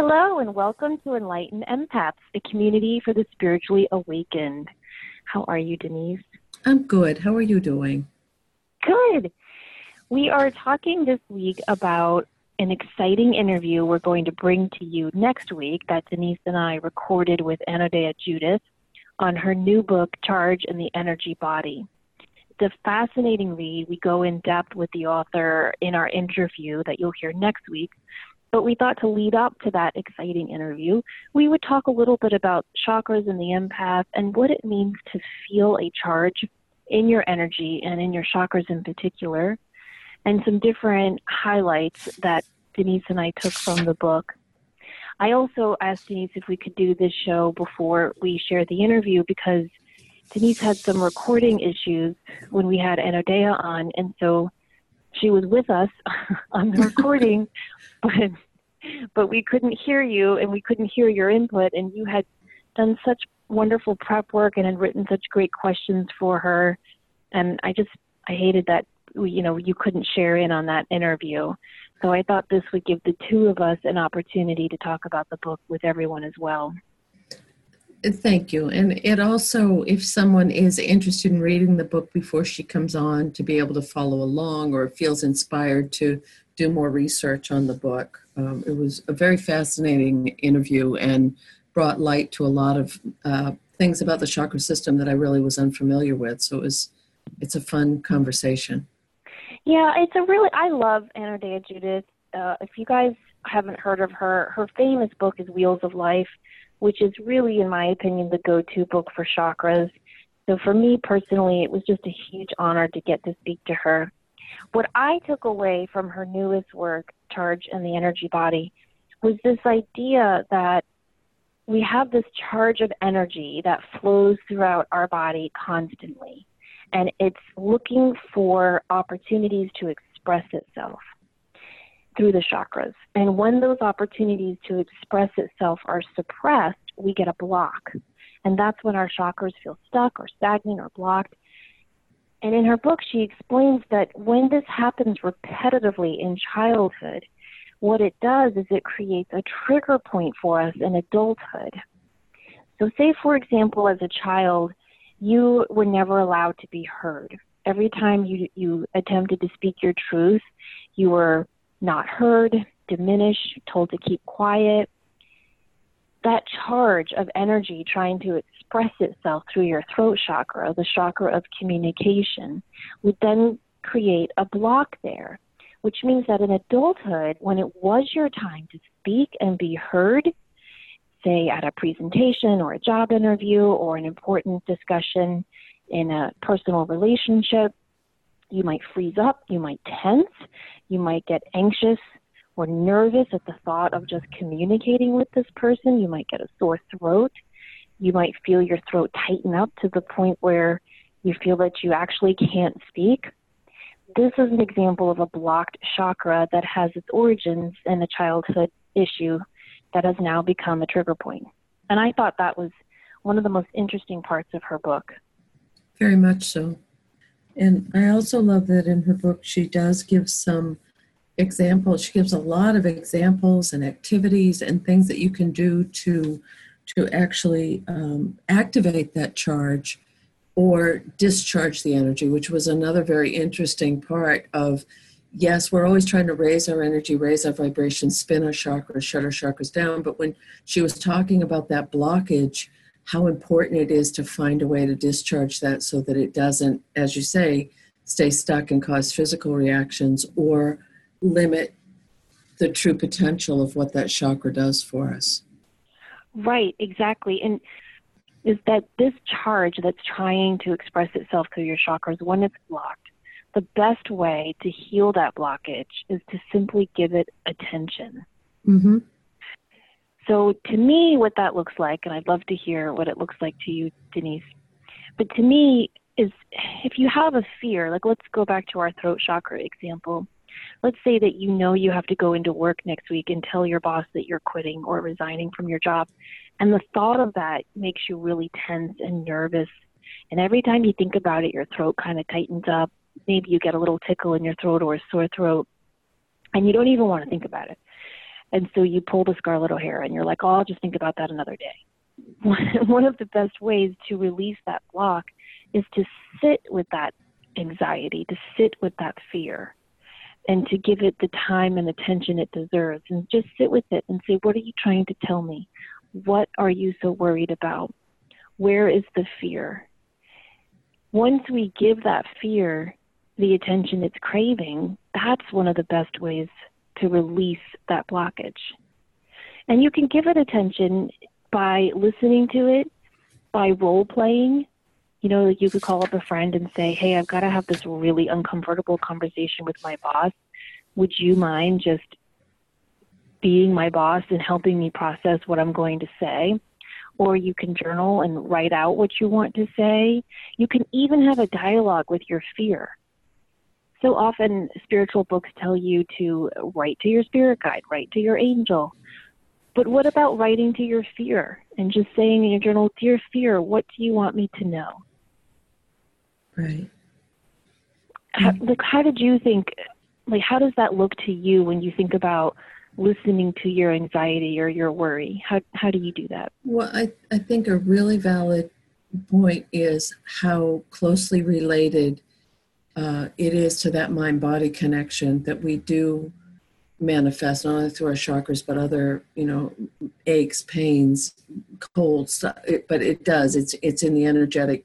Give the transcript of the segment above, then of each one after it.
Hello, and welcome to Enlightened Empaths, a community for the spiritually awakened. How are you, Denise? I'm good. How are you doing? Good. We are talking this week about an exciting interview we're going to bring to you next week that Denise and I recorded with Anodea Judith on her new book, Charge and the Energy Body. It's a fascinating read. We go in depth with the author in our interview that you'll hear next week. But we thought to lead up to that exciting interview, we would talk a little bit about chakras and the empath and what it means to feel a charge in your energy and in your chakras in particular, and some different highlights that Denise and I took from the book. I also asked Denise if we could do this show before we share the interview because Denise had some recording issues when we had Anodea on, and so she was with us on the recording, but but we couldn't hear you and we couldn't hear your input, and you had done such wonderful prep work and had written such great questions for her, and I just I hated that you know you couldn't share in on that interview. So I thought this would give the two of us an opportunity to talk about the book with everyone as well. Thank you. And it also, if someone is interested in reading the book before she comes on, to be able to follow along or feels inspired to do more research on the book. Um, it was a very fascinating interview and brought light to a lot of uh, things about the chakra system that I really was unfamiliar with. So it was, it's a fun conversation. Yeah, it's a really. I love Anodea Judith. Uh, if you guys haven't heard of her, her famous book is Wheels of Life, which is really, in my opinion, the go-to book for chakras. So for me personally, it was just a huge honor to get to speak to her. What I took away from her newest work, Charge and the Energy Body, was this idea that we have this charge of energy that flows throughout our body constantly and it's looking for opportunities to express itself through the chakras. And when those opportunities to express itself are suppressed, we get a block. And that's when our chakras feel stuck or stagnant or blocked. And in her book, she explains that when this happens repetitively in childhood, what it does is it creates a trigger point for us in adulthood. So, say, for example, as a child, you were never allowed to be heard. Every time you, you attempted to speak your truth, you were not heard, diminished, told to keep quiet. That charge of energy trying to express itself through your throat chakra, the chakra of communication, would then create a block there, which means that in adulthood, when it was your time to speak and be heard, say at a presentation or a job interview or an important discussion in a personal relationship, you might freeze up, you might tense, you might get anxious or nervous at the thought of just communicating with this person. You might get a sore throat. You might feel your throat tighten up to the point where you feel that you actually can't speak. This is an example of a blocked chakra that has its origins in a childhood issue that has now become a trigger point. And I thought that was one of the most interesting parts of her book. Very much so. And I also love that in her book she does give some examples. She gives a lot of examples and activities and things that you can do to to actually um, activate that charge or discharge the energy, which was another very interesting part of yes, we're always trying to raise our energy, raise our vibration, spin our chakras, shut our chakras down. But when she was talking about that blockage, how important it is to find a way to discharge that so that it doesn't, as you say, stay stuck and cause physical reactions or limit the true potential of what that chakra does for us. Right, exactly. And is that this charge that's trying to express itself through your chakras, when it's blocked, the best way to heal that blockage is to simply give it attention. Mm-hmm. So, to me, what that looks like, and I'd love to hear what it looks like to you, Denise, but to me, is if you have a fear, like let's go back to our throat chakra example. Let's say that you know you have to go into work next week and tell your boss that you're quitting or resigning from your job. And the thought of that makes you really tense and nervous. And every time you think about it, your throat kind of tightens up maybe you get a little tickle in your throat or a sore throat, and you don't even want to think about it. And so you pull the Scarlett O'Hara and you're like, oh, I'll just think about that another day. One of the best ways to release that block is to sit with that anxiety, to sit with that fear, and to give it the time and attention it deserves. And just sit with it and say, what are you trying to tell me? What are you so worried about? Where is the fear? Once we give that fear the attention it's craving, that's one of the best ways to release that blockage. And you can give it attention by listening to it, by role playing. You know, you could call up a friend and say, Hey, I've got to have this really uncomfortable conversation with my boss. Would you mind just being my boss and helping me process what I'm going to say? Or you can journal and write out what you want to say. You can even have a dialogue with your fear so often spiritual books tell you to write to your spirit guide, write to your angel. But what about writing to your fear and just saying in your journal, Dear fear, what do you want me to know? Right. How, like, how did you think, like, how does that look to you when you think about listening to your anxiety or your worry? How, how do you do that? Well, I, I think a really valid point is how closely related uh, it is to that mind body connection that we do manifest not only through our chakras but other you know aches pains colds but it does it's it's in the energetic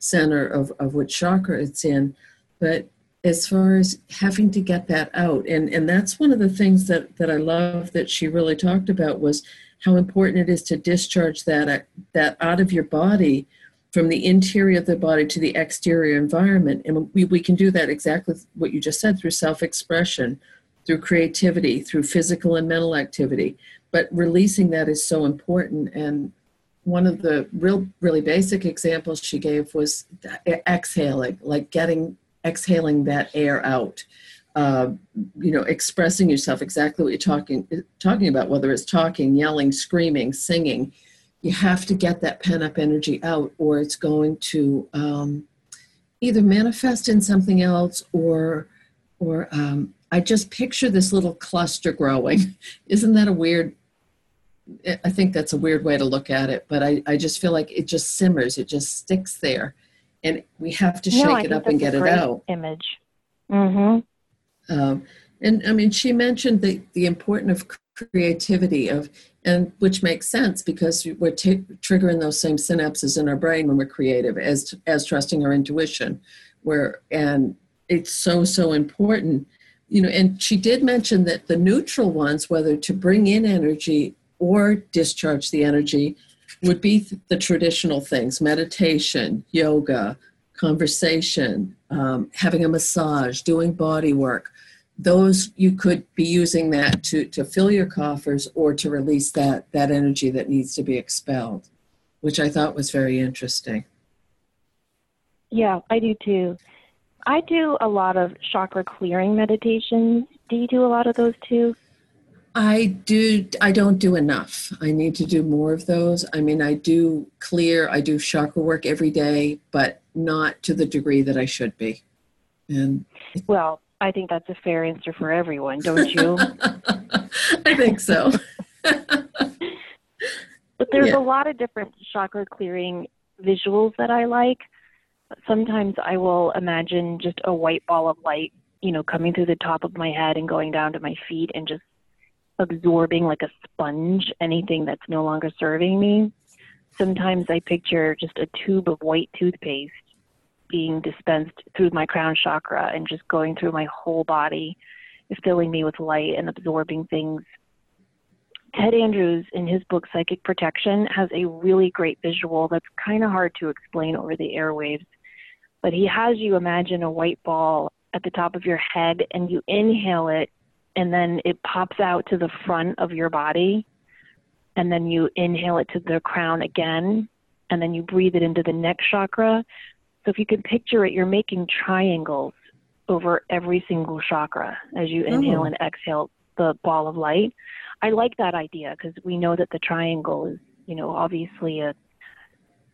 center of of which chakra it's in but as far as having to get that out and and that's one of the things that that i love that she really talked about was how important it is to discharge that uh, that out of your body from the interior of the body to the exterior environment. And we, we can do that exactly what you just said through self expression, through creativity, through physical and mental activity. But releasing that is so important. And one of the real, really basic examples she gave was exhaling, like getting, exhaling that air out. Uh, you know, expressing yourself exactly what you're talking talking about, whether it's talking, yelling, screaming, singing, you have to get that pent up energy out, or it's going to um, either manifest in something else or or um, I just picture this little cluster growing. Isn't that a weird? I think that's a weird way to look at it, but I, I just feel like it just simmers, it just sticks there, and we have to shake no, it up and get it out. Image. Mm-hmm. Um, and I mean, she mentioned the the importance of creativity of and which makes sense because we're t- triggering those same synapses in our brain when we're creative as as trusting our intuition where and it's so so important you know and she did mention that the neutral ones whether to bring in energy or discharge the energy would be the traditional things meditation yoga conversation um, having a massage doing body work those you could be using that to, to fill your coffers or to release that, that energy that needs to be expelled, which I thought was very interesting. Yeah, I do too. I do a lot of chakra clearing meditations. Do you do a lot of those too? I do. I don't do enough. I need to do more of those. I mean, I do clear, I do chakra work every day, but not to the degree that I should be. And well, I think that's a fair answer for everyone, don't you? I think so. but there's yeah. a lot of different chakra clearing visuals that I like. Sometimes I will imagine just a white ball of light, you know, coming through the top of my head and going down to my feet and just absorbing like a sponge anything that's no longer serving me. Sometimes I picture just a tube of white toothpaste being dispensed through my crown chakra and just going through my whole body, filling me with light and absorbing things. Ted Andrews, in his book Psychic Protection, has a really great visual that's kind of hard to explain over the airwaves. But he has you imagine a white ball at the top of your head and you inhale it, and then it pops out to the front of your body. And then you inhale it to the crown again, and then you breathe it into the neck chakra. So if you can picture it, you're making triangles over every single chakra as you oh. inhale oh. and exhale the ball of light. I like that idea because we know that the triangle is, you know, obviously a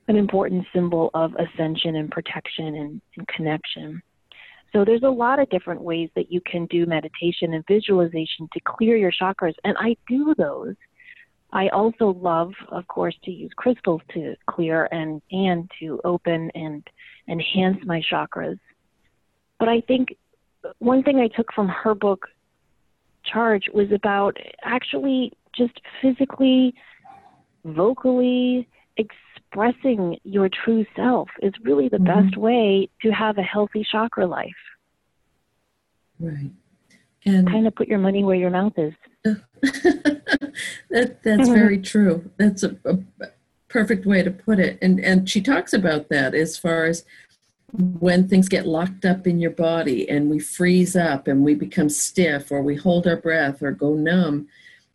an important symbol of ascension and protection and, and connection. So there's a lot of different ways that you can do meditation and visualization to clear your chakras, and I do those. I also love, of course, to use crystals to clear and and to open and enhance my chakras. But I think one thing I took from her book, Charge, was about actually just physically, vocally expressing your true self is really the mm-hmm. best way to have a healthy chakra life. Right. And kind of put your money where your mouth is. that that's very true. That's a, a, perfect way to put it. And and she talks about that as far as when things get locked up in your body and we freeze up and we become stiff or we hold our breath or go numb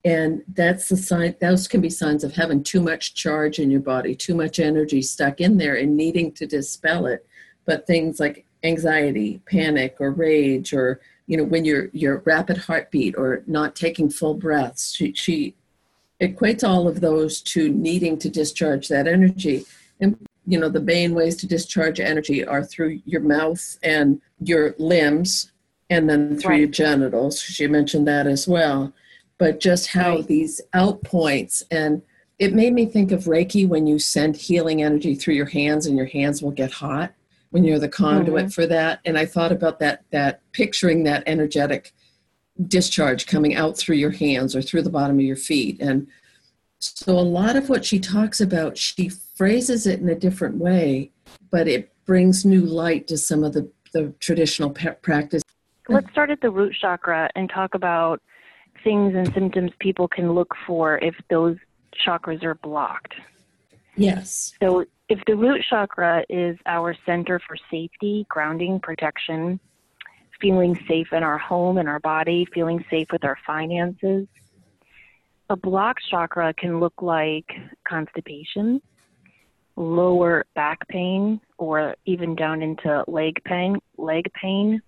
and that's the sign those can be signs of having too much charge in your body too much energy stuck in there and needing to dispel it. But things like anxiety panic or rage or you know when your your rapid heartbeat or not taking full breaths she, she equates all of those to needing to discharge that energy. And you know the main ways to discharge energy are through your mouth and your limbs and then through right. your genitals. She mentioned that as well but just how right. these outpoints and it made me think of reiki when you send healing energy through your hands and your hands will get hot when you're the conduit mm-hmm. for that and i thought about that that picturing that energetic discharge coming out through your hands or through the bottom of your feet and so a lot of what she talks about she phrases it in a different way but it brings new light to some of the, the traditional practice let's start at the root chakra and talk about things and symptoms people can look for if those chakras are blocked yes so if the root chakra is our center for safety, grounding, protection, feeling safe in our home and our body, feeling safe with our finances, a blocked chakra can look like constipation, lower back pain, or even down into leg pain. Leg pain.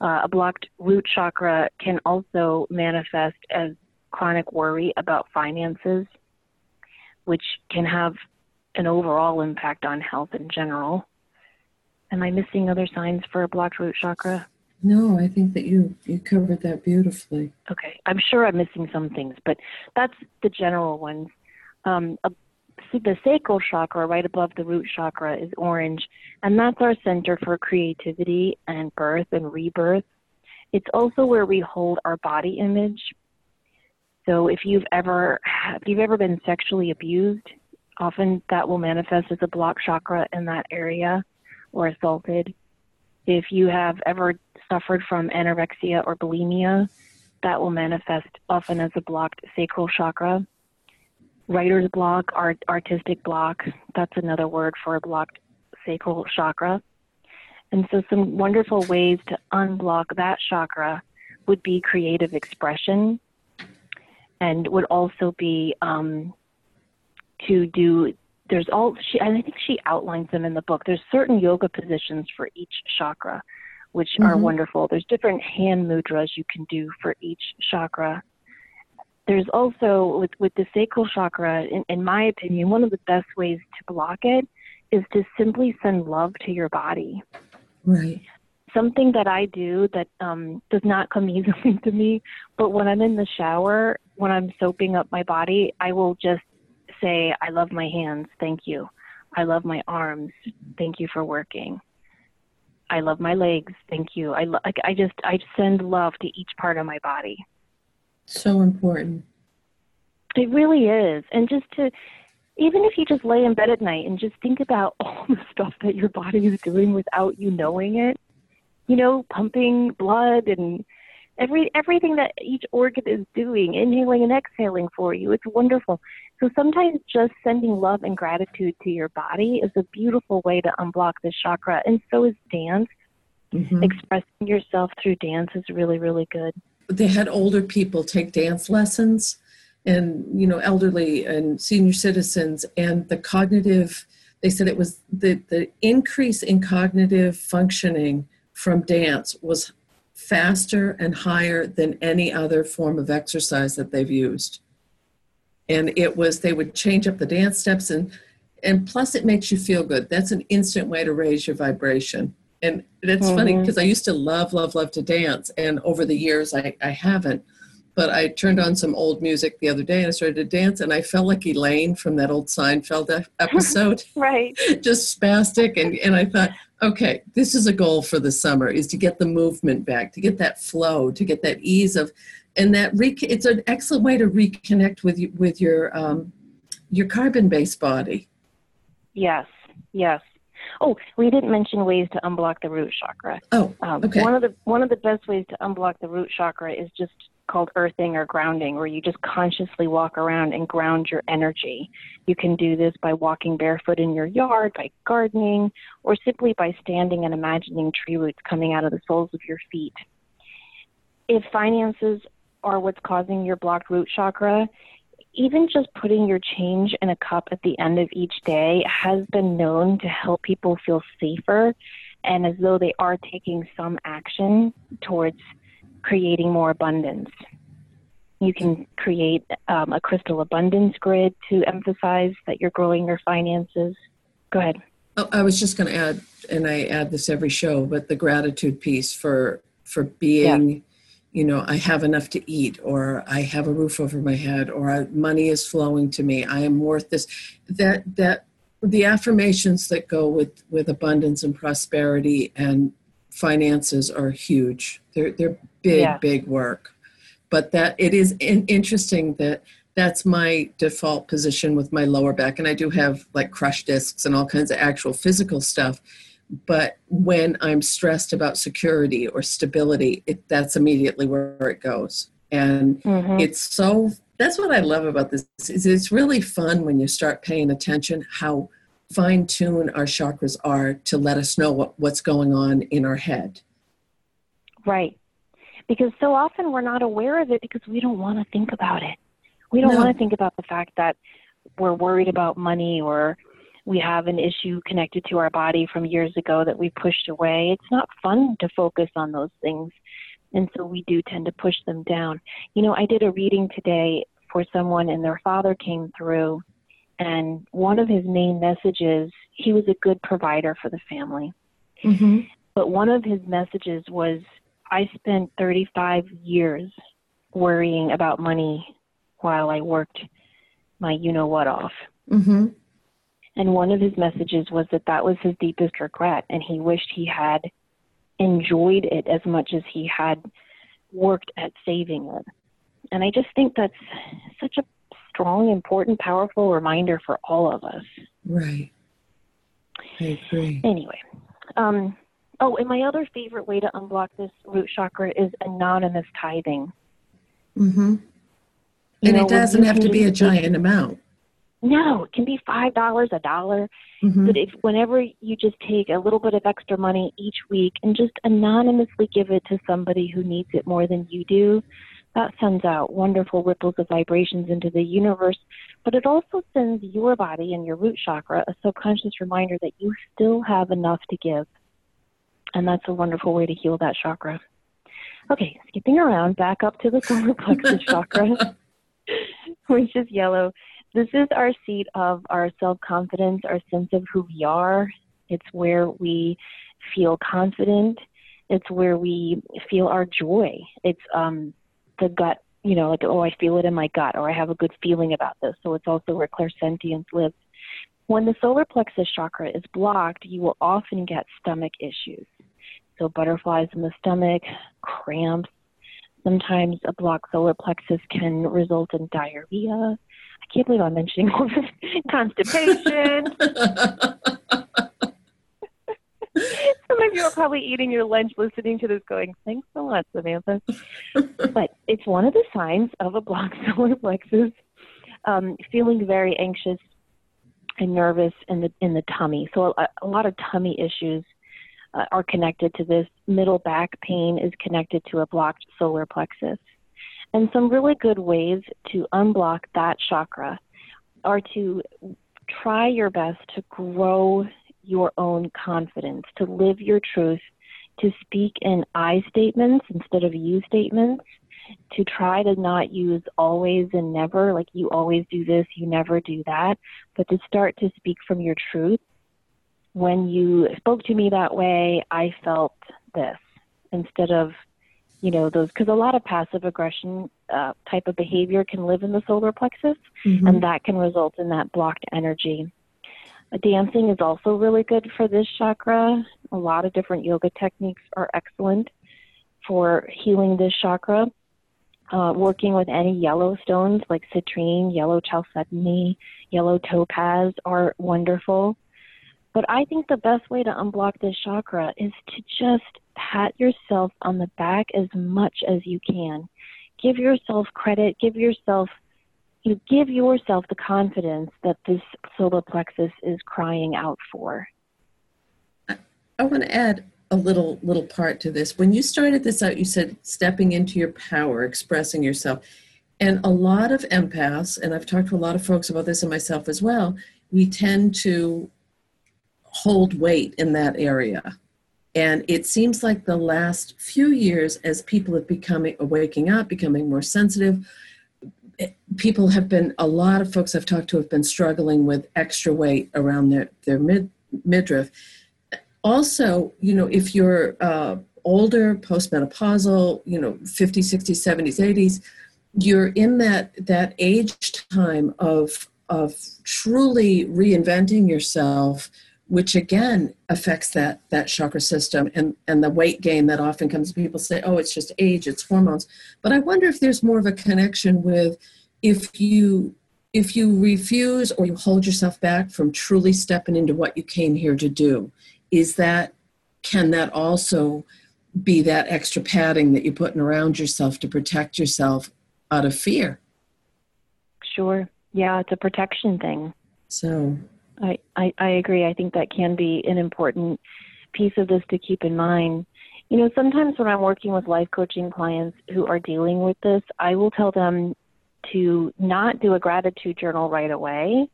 Uh, a blocked root chakra can also manifest as chronic worry about finances, which can have an overall impact on health in general. Am I missing other signs for a blocked root chakra? No, I think that you you covered that beautifully. Okay, I'm sure I'm missing some things, but that's the general ones. Um, a, the sacral chakra, right above the root chakra, is orange, and that's our center for creativity and birth and rebirth. It's also where we hold our body image. So if you've ever if you've ever been sexually abused, Often that will manifest as a block chakra in that area or assaulted. If you have ever suffered from anorexia or bulimia, that will manifest often as a blocked sacral chakra. Writer's block, art, artistic block, that's another word for a blocked sacral chakra. And so, some wonderful ways to unblock that chakra would be creative expression and would also be um, to do there's all she and I think she outlines them in the book. There's certain yoga positions for each chakra, which mm-hmm. are wonderful. There's different hand mudras you can do for each chakra. There's also with with the sacral chakra, in, in my opinion, one of the best ways to block it is to simply send love to your body. Right. Something that I do that um, does not come easily to me, but when I'm in the shower, when I'm soaping up my body, I will just say, I love my hands, thank you. I love my arms, thank you for working. I love my legs, thank you. I, lo- I just, I send love to each part of my body. So important. It really is. And just to, even if you just lay in bed at night and just think about all the stuff that your body is doing without you knowing it, you know, pumping blood and every everything that each organ is doing, inhaling and exhaling for you. It's wonderful. So sometimes just sending love and gratitude to your body is a beautiful way to unblock this chakra. And so is dance. Mm-hmm. Expressing yourself through dance is really, really good. They had older people take dance lessons and, you know, elderly and senior citizens and the cognitive they said it was the, the increase in cognitive functioning from dance was faster and higher than any other form of exercise that they've used. And it was, they would change up the dance steps and and plus it makes you feel good. That's an instant way to raise your vibration. And it's mm-hmm. funny because I used to love, love, love to dance. And over the years, I, I haven't. But I turned on some old music the other day and I started to dance, and I felt like Elaine from that old Seinfeld episode. right. Just spastic. And, and I thought, okay, this is a goal for the summer is to get the movement back, to get that flow, to get that ease of, and that re- it's an excellent way to reconnect with you, with your um, your carbon based body. Yes, yes. Oh, we didn't mention ways to unblock the root chakra. Oh, um, okay. One of the one of the best ways to unblock the root chakra is just called earthing or grounding, where you just consciously walk around and ground your energy. You can do this by walking barefoot in your yard, by gardening, or simply by standing and imagining tree roots coming out of the soles of your feet. If finances are what's causing your blocked root chakra, even just putting your change in a cup at the end of each day has been known to help people feel safer and as though they are taking some action towards creating more abundance. You can create um, a crystal abundance grid to emphasize that you're growing your finances. Go ahead. Oh, I was just going to add, and I add this every show, but the gratitude piece for for being. Yeah you know i have enough to eat or i have a roof over my head or money is flowing to me i am worth this. That that the affirmations that go with with abundance and prosperity and finances are huge. They're they're big yeah. big work. But that it is in, interesting that that's my default position with my lower back and i do have like crushed discs and all kinds of actual physical stuff but when i'm stressed about security or stability it, that's immediately where it goes and mm-hmm. it's so that's what i love about this is it's really fun when you start paying attention how fine tuned our chakras are to let us know what, what's going on in our head right because so often we're not aware of it because we don't want to think about it we don't no. want to think about the fact that we're worried about money or we have an issue connected to our body from years ago that we pushed away. It's not fun to focus on those things. And so we do tend to push them down. You know, I did a reading today for someone, and their father came through. And one of his main messages, he was a good provider for the family. Mm-hmm. But one of his messages was, I spent 35 years worrying about money while I worked my you know what off. Mm-hmm. And one of his messages was that that was his deepest regret, and he wished he had enjoyed it as much as he had worked at saving it. And I just think that's such a strong, important, powerful reminder for all of us. Right. I agree. Anyway, um, oh, and my other favorite way to unblock this root chakra is anonymous tithing. Mm-hmm. And know, it doesn't have to be a giant amount. No, it can be five dollars, a dollar. Mm-hmm. But if whenever you just take a little bit of extra money each week and just anonymously give it to somebody who needs it more than you do, that sends out wonderful ripples of vibrations into the universe. But it also sends your body and your root chakra a subconscious reminder that you still have enough to give. And that's a wonderful way to heal that chakra. Okay, skipping around, back up to the solar plexus chakra, which is yellow. This is our seat of our self confidence, our sense of who we are. It's where we feel confident. It's where we feel our joy. It's um, the gut, you know, like, oh, I feel it in my gut, or I have a good feeling about this. So it's also where clairsentience lives. When the solar plexus chakra is blocked, you will often get stomach issues. So butterflies in the stomach, cramps. Sometimes a blocked solar plexus can result in diarrhea, I can't believe I'm mentioning all this constipation. Some of you are probably eating your lunch listening to this going, thanks so much, Samantha. but it's one of the signs of a blocked solar plexus, um, feeling very anxious and nervous in the, in the tummy. So a, a lot of tummy issues uh, are connected to this. Middle back pain is connected to a blocked solar plexus. And some really good ways to unblock that chakra are to try your best to grow your own confidence, to live your truth, to speak in I statements instead of you statements, to try to not use always and never, like you always do this, you never do that, but to start to speak from your truth. when you spoke to me that way, I felt this instead of, you know, those, because a lot of passive aggression uh, type of behavior can live in the solar plexus, mm-hmm. and that can result in that blocked energy. Dancing is also really good for this chakra. A lot of different yoga techniques are excellent for healing this chakra. Uh, working with any yellow stones like citrine, yellow chalcedony, yellow topaz are wonderful. But I think the best way to unblock this chakra is to just pat yourself on the back as much as you can. Give yourself credit, give yourself you give yourself the confidence that this solar plexus is crying out for. I, I want to add a little little part to this. When you started this out, you said stepping into your power, expressing yourself. And a lot of empaths, and I've talked to a lot of folks about this and myself as well, we tend to hold weight in that area. And it seems like the last few years, as people have becoming waking up, becoming more sensitive, people have been a lot of folks I've talked to have been struggling with extra weight around their their mid midriff. Also, you know, if you're uh, older, postmenopausal, you know, 50s, 60s, 70s, 80s, you're in that that age time of of truly reinventing yourself which again affects that that chakra system and and the weight gain that often comes. People say oh it's just age it's hormones. But i wonder if there's more of a connection with if you if you refuse or you hold yourself back from truly stepping into what you came here to do is that can that also be that extra padding that you're putting around yourself to protect yourself out of fear? Sure. Yeah it's a protection thing. So I, I, I agree. I think that can be an important piece of this to keep in mind. You know, sometimes when I'm working with life coaching clients who are dealing with this, I will tell them to not do a gratitude journal right away,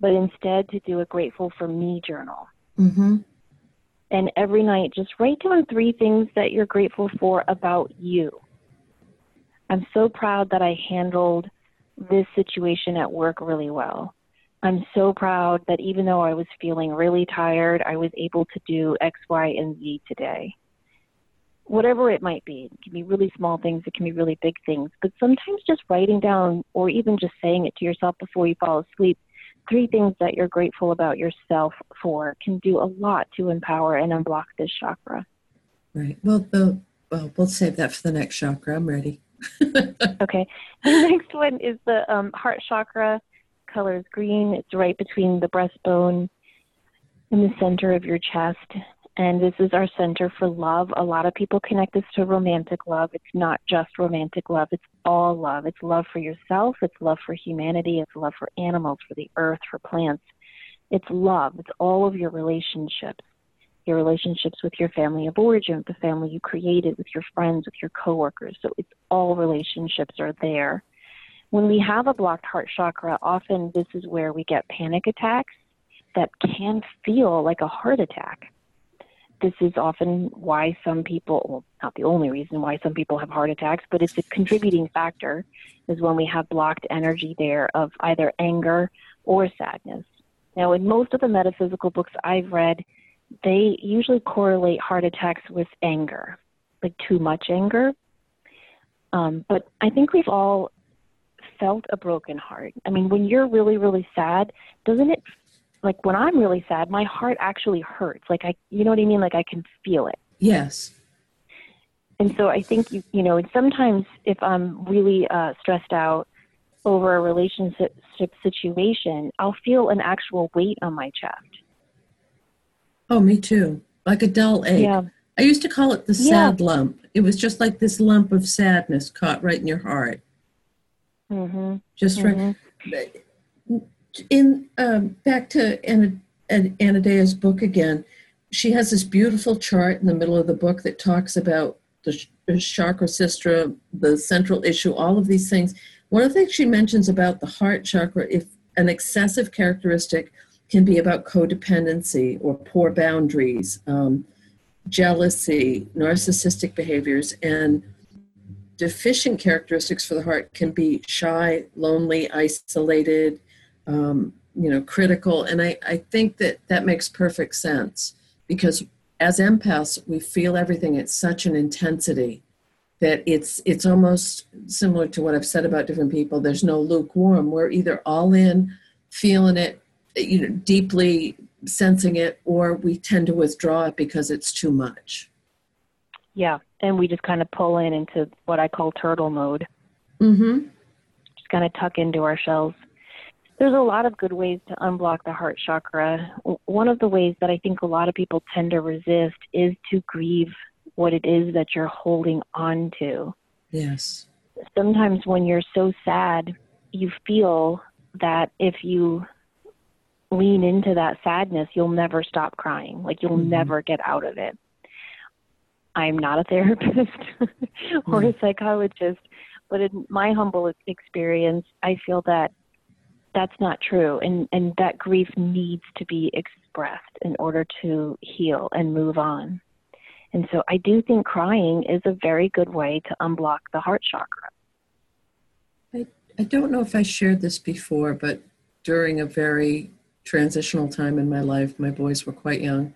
but instead to do a grateful for me journal. Mm-hmm. And every night, just write down three things that you're grateful for about you. I'm so proud that I handled this situation at work really well. I'm so proud that even though I was feeling really tired, I was able to do X, Y, and Z today. Whatever it might be, it can be really small things, it can be really big things, but sometimes just writing down or even just saying it to yourself before you fall asleep, three things that you're grateful about yourself for can do a lot to empower and unblock this chakra. Right. Well, the, well, we'll save that for the next chakra. I'm ready. okay. The next one is the um, heart chakra color is green. It's right between the breastbone in the center of your chest. And this is our center for love. A lot of people connect this to romantic love. It's not just romantic love, it's all love. It's love for yourself, it's love for humanity, it's love for animals, for the earth, for plants. It's love. It's all of your relationships. Your relationships with your family of origin, the family you created, with your friends, with your coworkers. So it's all relationships are there. When we have a blocked heart chakra, often this is where we get panic attacks that can feel like a heart attack. This is often why some people, well, not the only reason why some people have heart attacks, but it's a contributing factor is when we have blocked energy there of either anger or sadness. Now, in most of the metaphysical books I've read, they usually correlate heart attacks with anger, like too much anger. Um, but I think we've all felt a broken heart. I mean, when you're really, really sad, doesn't it, like when I'm really sad, my heart actually hurts. Like I, you know what I mean? Like I can feel it. Yes. And so I think, you, you know, and sometimes if I'm really uh, stressed out over a relationship situation, I'll feel an actual weight on my chest. Oh, me too. Like a dull ache. Yeah. I used to call it the sad yeah. lump. It was just like this lump of sadness caught right in your heart. Mm-hmm. Just mm-hmm. right. In um, back to Anna, Anodea's book again, she has this beautiful chart in the middle of the book that talks about the, the chakra system, the central issue, all of these things. One of the things she mentions about the heart chakra, if an excessive characteristic can be about codependency or poor boundaries, um, jealousy, narcissistic behaviors, and deficient characteristics for the heart can be shy, lonely, isolated, um, you know critical. And I, I think that that makes perfect sense because as empaths we feel everything at such an intensity that it's it's almost similar to what i've said about different people. There's no lukewarm. We're either all in feeling it you know deeply sensing it or we tend to withdraw it because it's too much. Yeah and we just kind of pull in into what i call turtle mode mm-hmm just kind of tuck into our shells there's a lot of good ways to unblock the heart chakra. One of the ways that I think a lot of people tend to resist is to grieve what it is that you're holding on to. Yes. Sometimes when you're so sad, you feel that if you lean into that sadness, you'll never stop crying. Like you'll mm-hmm. never get out of it. I'm not a therapist or a mm-hmm. psychologist, but in my humble experience, I feel that that's not true. And and that grief needs to be expressed in order to heal and move on. And so i do think crying is a very good way to unblock the heart chakra. I, I don't know if i shared this before but during a very transitional time in my life my boys were quite young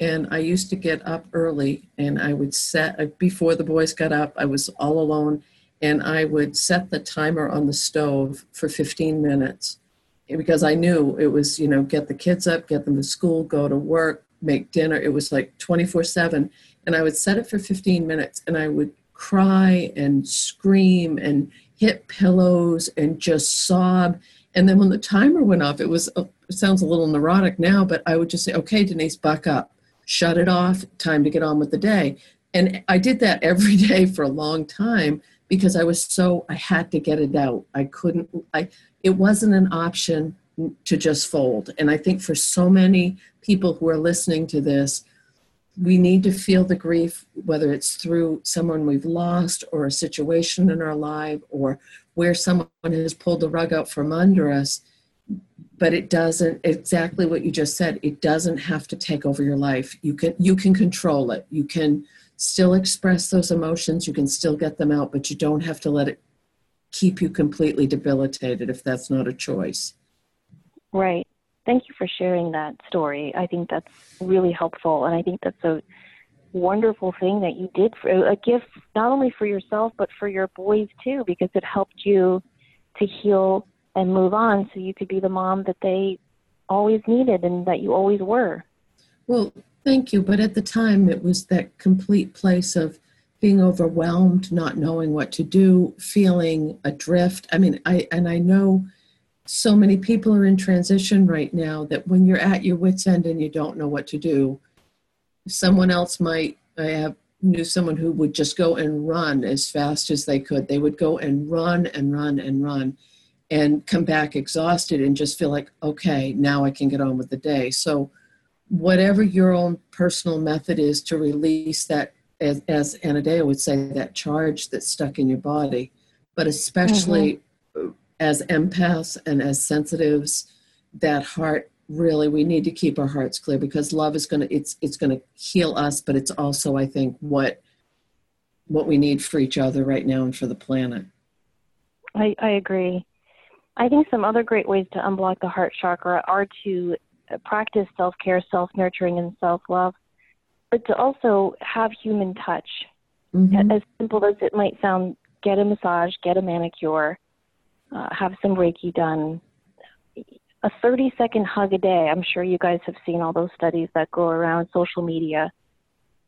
and i used to get up early and i would set uh, before the boys got up i was all alone and I would set the timer on the stove for 15 minutes because I knew it was, you know, get the kids up, get them to school, go to work, make dinner. It was like 24 7. And I would set it for 15 minutes and I would cry and scream and hit pillows and just sob. And then when the timer went off, it was, uh, it sounds a little neurotic now, but I would just say, okay, Denise, buck up, shut it off, time to get on with the day. And I did that every day for a long time because I was so I had to get it out. I couldn't I it wasn't an option to just fold. And I think for so many people who are listening to this, we need to feel the grief, whether it's through someone we've lost or a situation in our life or where someone has pulled the rug out from under us. But it doesn't exactly what you just said, it doesn't have to take over your life. You can you can control it. You can still express those emotions, you can still get them out, but you don't have to let it keep you completely debilitated if that's not a choice. Right. Thank you for sharing that story. I think that's really helpful, and I think that's a wonderful thing that you did for a gift not only for yourself but for your boys too because it helped you to heal and move on so you could be the mom that they always needed and that you always were. Well, Thank you. But at the time, it was that complete place of being overwhelmed, not knowing what to do, feeling adrift. I mean, I and I know so many people are in transition right now that when you're at your wits end and you don't know what to do, someone else might. I have knew someone who would just go and run as fast as they could. They would go and run and run and run and come back exhausted and just feel like, okay, now I can get on with the day. So whatever your own personal method is to release that, as, as Anodea would say, that charge that's stuck in your body, but especially mm-hmm. as empaths and as sensitives, that heart really we need to keep our hearts clear because love is going to it's it's going to heal us but it's also i think what what we need for each other right now and for the planet i i agree i think some other great ways to unblock the heart chakra are to practice self care, self nurturing, and self love, but to also have human touch. Mm-hmm. As simple as it might sound, get a massage, get a manicure, uh, have some Reiki done. A 30 second hug a day. I'm sure you guys have seen all those studies that go around social media,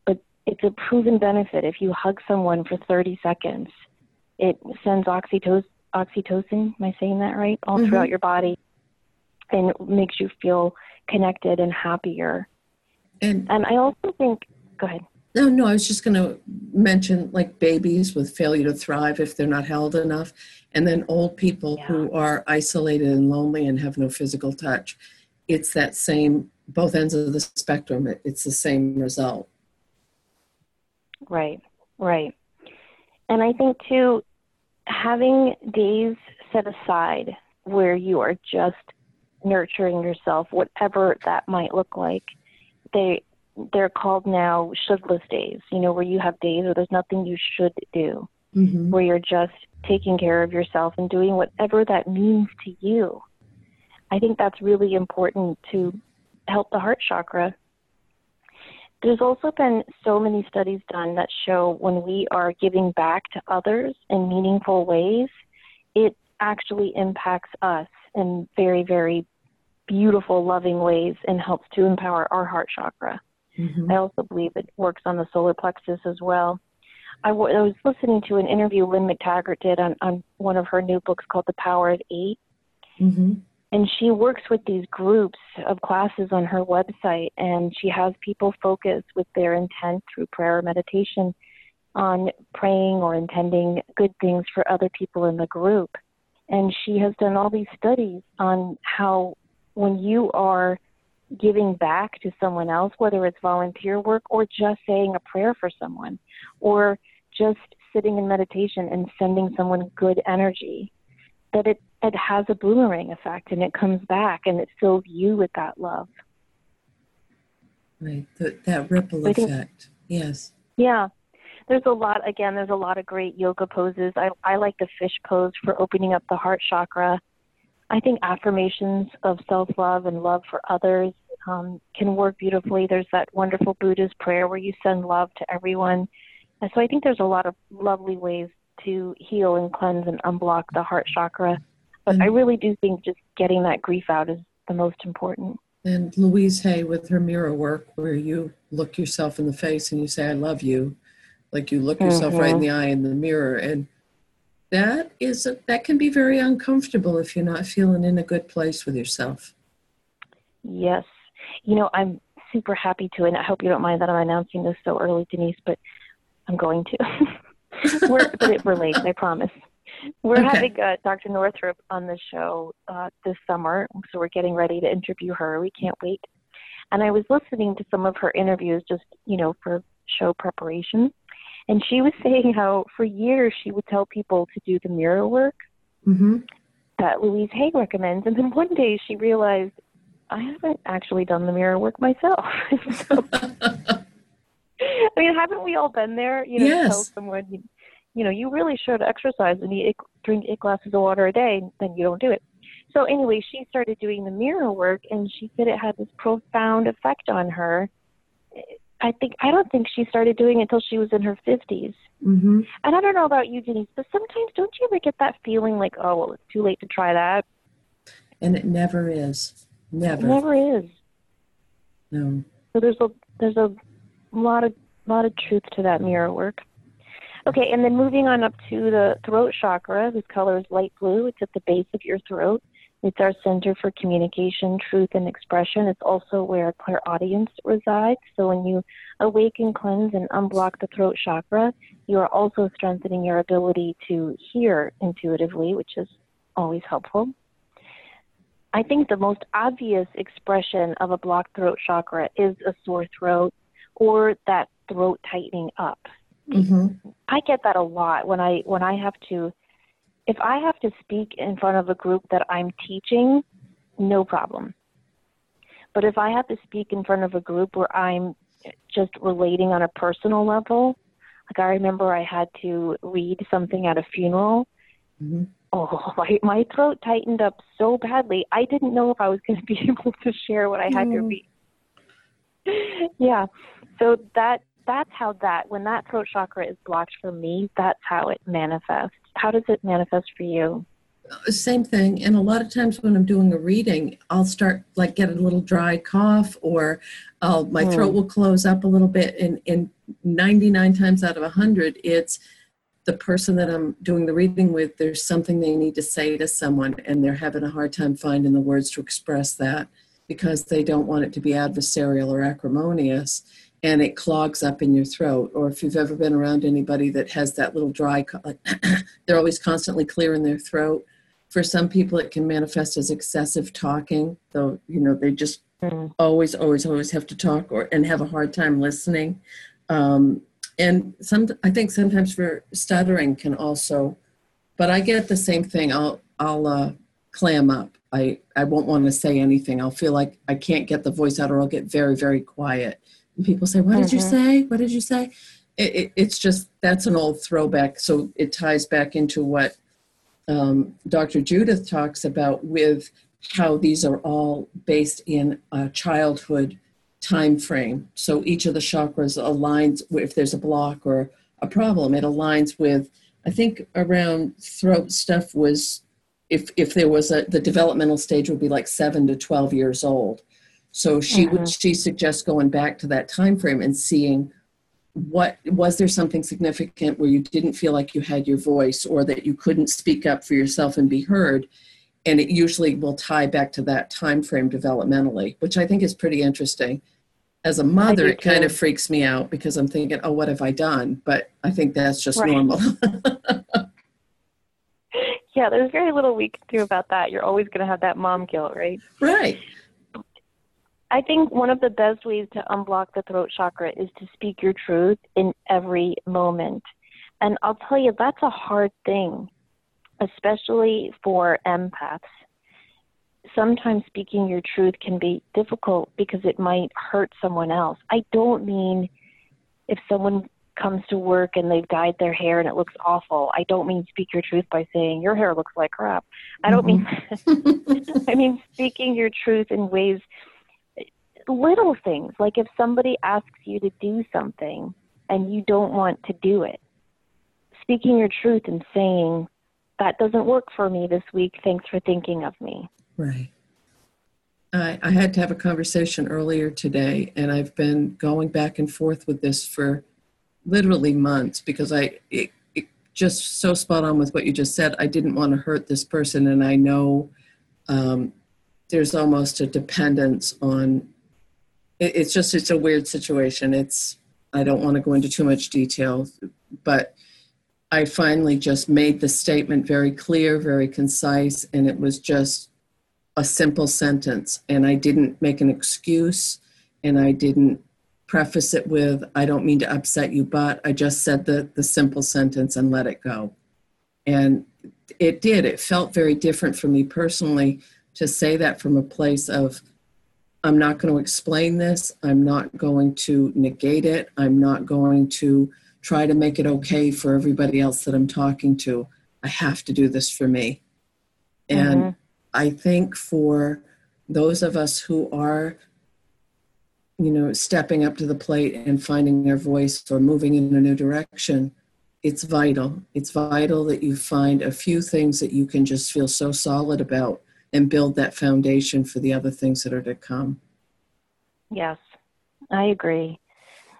but it's a proven benefit. If you hug someone for 30 seconds, it sends oxytocin. Oxytocin, am I saying that right? All mm-hmm. throughout your body, and it makes you feel connected and happier. And and I also think go ahead. No, no, I was just going to mention like babies with failure to thrive if they're not held enough, and then old people yeah. who are isolated and lonely and have no physical touch. It's that same, both ends of the spectrum, it's the same result. Right, right. And I think too, having days set aside where you are just nurturing yourself, whatever that might look like. They they're called now shouldless days, you know, where you have days where there's nothing you should do, mm-hmm. where you're just taking care of yourself and doing whatever that means to you. I think that's really important to help the heart chakra. There's also been so many studies done that show when we are giving back to others in meaningful ways, it actually impacts us in very, very beautiful, loving ways and helps to empower our heart chakra. Mm-hmm. I also believe it works on the solar plexus as well. I, w- I was listening to an interview Lynne McTaggart did on, on one of her new books called The Power of 8 mm-hmm. And she works with these groups of classes on her website, and she has people focus with their intent through prayer or meditation on praying or intending good things for other people in the group. And she has done all these studies on how when you are giving back to someone else, whether it's volunteer work or just saying a prayer for someone or just sitting in meditation and sending someone good energy, that it, it has a boomerang effect and it comes back and it fills you with that love. Right, that, that ripple effect. Yes. Yeah. There's a lot, again, there's a lot of great yoga poses. I, I like the fish pose for opening up the heart chakra. I think affirmations of self love and love for others um, can work beautifully. There's that wonderful Buddha's prayer where you send love to everyone. And so I think there's a lot of lovely ways to heal and cleanse and unblock the heart chakra. But. I really do think just getting that grief out is the most important. And Louise Hay with her mirror work, where you look yourself in the face and you say, I love you, like you look yourself mm-hmm. right in mm-hmm. the eye in the mirror. And that is a, that can be very uncomfortable if you're not feeling in a good place with yourself. Yes, you know I'm super happy to, and I hope you don't mind that I'm announcing this so early, Denise, but I'm going to. but it relates, I promise. We're okay. having uh, Dr. Northrup on the show uh, this summer, so we're getting ready to interview her. We can't wait. And I was listening to some of her interviews, just you know, for show preparation and she was saying how for years she would tell people to do the mirror work mm-hmm. that Louise Hay recommends. And then one day she realized, I haven't actually done the mirror work myself. so, I mean, haven't we all been there? You know, yes. tell someone, you, know, you really should exercise and eat, drink eight glasses of water a day, then you don't do it. So anyway, she started doing the mirror work, and she said it had this profound effect on her I think I don't think she started doing it until she was in her 50s. Mm-hmm. And I don't know about you, Denise, but sometimes don't you ever get that feeling like, oh, well, it's too late to try that? And it never is. Never. It never is. No. So there's a there's a lot of lot of truth to that mirror work. Okay, and then moving on up to the throat chakra, whose color is light blue. It's at the base of your throat. It's our center for communication, truth, and expression. It's also where clairaudience resides. So when you awaken, cleanse, and unblock the throat chakra, you are also strengthening your ability to hear intuitively, which is always helpful. I think the most obvious expression of a blocked throat chakra is a sore throat or that throat tightening up. Mm-hmm. I get that a lot when I when I have to if I have to speak in front of a group that I'm teaching, no problem. But if I have to speak in front of a group where I'm just relating on a personal level, like I remember I had to read something at a funeral. Mm-hmm. Oh, my, my throat tightened up so badly. I didn't know if I was going to be able to share what I had mm. to read. yeah. So that that's how that when that throat chakra is blocked for me, that's how it manifests how does it manifest for you? Same thing. And a lot of times when I'm doing a reading, I'll start like get a little dry cough or I'll, my mm. throat will close up a little bit. And, and 99 times out of 100, it's the person that I'm doing the reading with, there's something they need to say to someone and they're having a hard time finding the words to express that because they don't want it to be adversarial or acrimonious and it clogs up in your throat. Or if you've ever been around anybody that has that little dry, like they're always constantly clearing their throat. For some people, it can manifest as excessive talking, though, you know, they just mm. always, always, always have to talk or and have a hard time listening. Um, and some, I think sometimes for stuttering can also, but I get the same thing. I'll, I'll uh, clam up. I, I won't want to say anything. I'll feel like I can't get the voice out or I'll get very, very quiet and people say, What mm-hmm. did you mm-hmm. say? What did you say? It, it, it's just that's an old throwback. So it ties back into what um, Dr. Judith talks about with how these are all based in a childhood time frame. So each of the chakras aligns if there's a block or a problem, it aligns with I think around throat stuff was if if there was a the developmental stage would be like 7 to 12 years old. So she mm-hmm. would she suggests going back to that time frame and seeing what was there something significant where you didn't feel like you had your voice or that you couldn't speak up for yourself and be heard? And it usually will tie back to that time frame developmentally which i think is pretty interesting. As a mother it kind of freaks me out because i'm thinking oh what have i done? But i think that's just right. normal. Yeah there's very little we can do about that. You're always going to have that mom guilt right? Right I think one of the best ways to unblock the throat chakra is to speak your truth in every moment. And I'll tell you, that's a hard thing, especially for empaths. Sometimes speaking your truth can be difficult because it might hurt someone else. I don't mean if someone comes to work and they've dyed their hair and it looks awful. I don't mean speak your truth by saying your hair looks like crap. I don't mm-hmm. mean I mean speaking your truth in ways little things. Like if somebody asks you to do something and you don't want to do it speaking your truth and saying that doesn't work for me this week. Thanks for thinking of me. Right. I, I had to have a conversation earlier today and i've been going back and forth with this for literally months because i it, it just so spot on with what you just said. I didn't want to hurt this person and i know um, there's almost a dependence on it, it's just it's a weird situation. It's I don't want to go into too much detail, but I finally just made the statement very clear, very concise, and it was just a simple sentence. And I didn't make an excuse, and I didn't preface it with "I don't mean to upset you," but I just said the the simple sentence and let it go. And it did. It felt very different for me personally to say that from a place of I'm not going to explain this. I'm not going to negate it. I'm not going to try to make it okay for everybody else that I'm talking to. I have to do this for me. And mm-hmm. I think for those of us who are, you know, stepping up to the plate and finding their voice or moving in a new direction, it's vital. It's vital that you find a few things that you can just feel so solid about and build that foundation for the other things that are to come. Yes, I agree.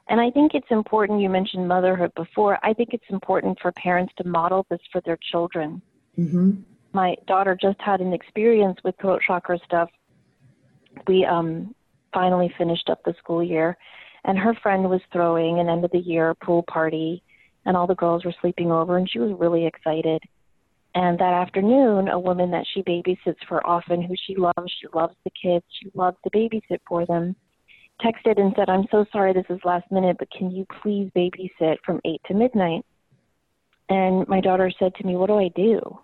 And I think it's important, you mentioned motherhood before. I think it's important for parents to model this for their children. Mm-hmm. My daughter just had an experience with throat chakra stuff. We um, finally finished up the school year, and her friend was throwing an end of the year pool party, and all the girls were sleeping over, and she was really excited. And that afternoon, a woman that she babysits for often, who she loves, she loves the kids, she loves to babysit for them, texted and said, I'm so sorry this is last minute, but can you please babysit from 8 to midnight? And my daughter said to me, What do I do?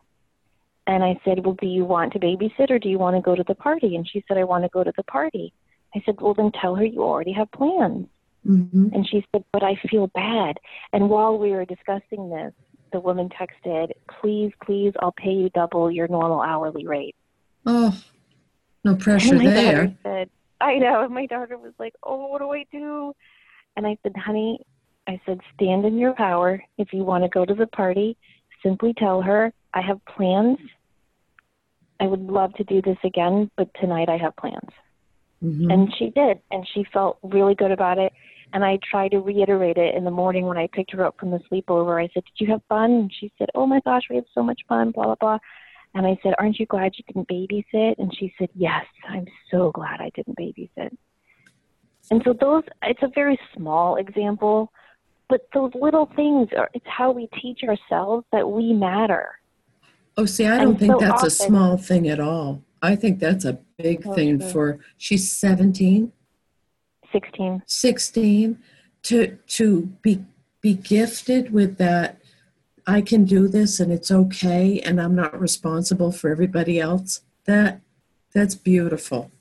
And I said, Well, do you want to babysit or do you want to go to the party? And she said, I want to go to the party. I said, Well, then tell her you already have plans. Mm-hmm. And she said, But I feel bad. And while we were discussing this, the woman texted, Please, please, I'll pay you double your normal hourly rate. Oh, no pressure there. Said, I know. My daughter was like, Oh, what do I do? And I said, Honey, I said, stand in your power. If you want to go to the party, simply tell her, I have plans. I would love to do this again, but tonight I have plans. Mm-hmm. And she did. And she felt really good about it and I tried to reiterate it in the morning when I picked her up from the sleepover. I said, Did you have fun? And she said, Oh my gosh, we had so much fun, blah, blah, blah. And I said, Aren't you glad you didn't babysit? And she said, Yes, I'm so glad I didn't babysit. And so those, it's a very small example, but those little things are, it's how we teach ourselves that we matter. Oh, see, I don't and think so that's often, a small thing at all. I think that's a big oh, thing for, she's 17. 16 16 to to be be gifted with that i can do this and it's okay and i'm not responsible for everybody else that that's beautiful.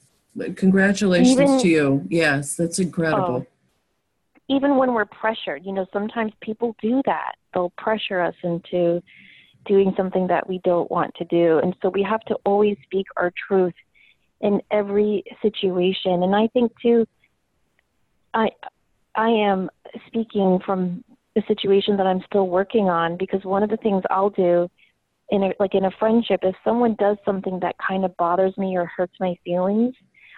Congratulations even, to you. Yes that's incredible. Oh, even when we're pressured you know sometimes people do that. They'll pressure us into doing something that we don't want to do. And so we have to always speak our truth in every situation. And I think too, I I am speaking from the situation that I'm still working on because one of the things I'll do in a, like in a friendship, if someone does something that kind of bothers me or hurts my feelings,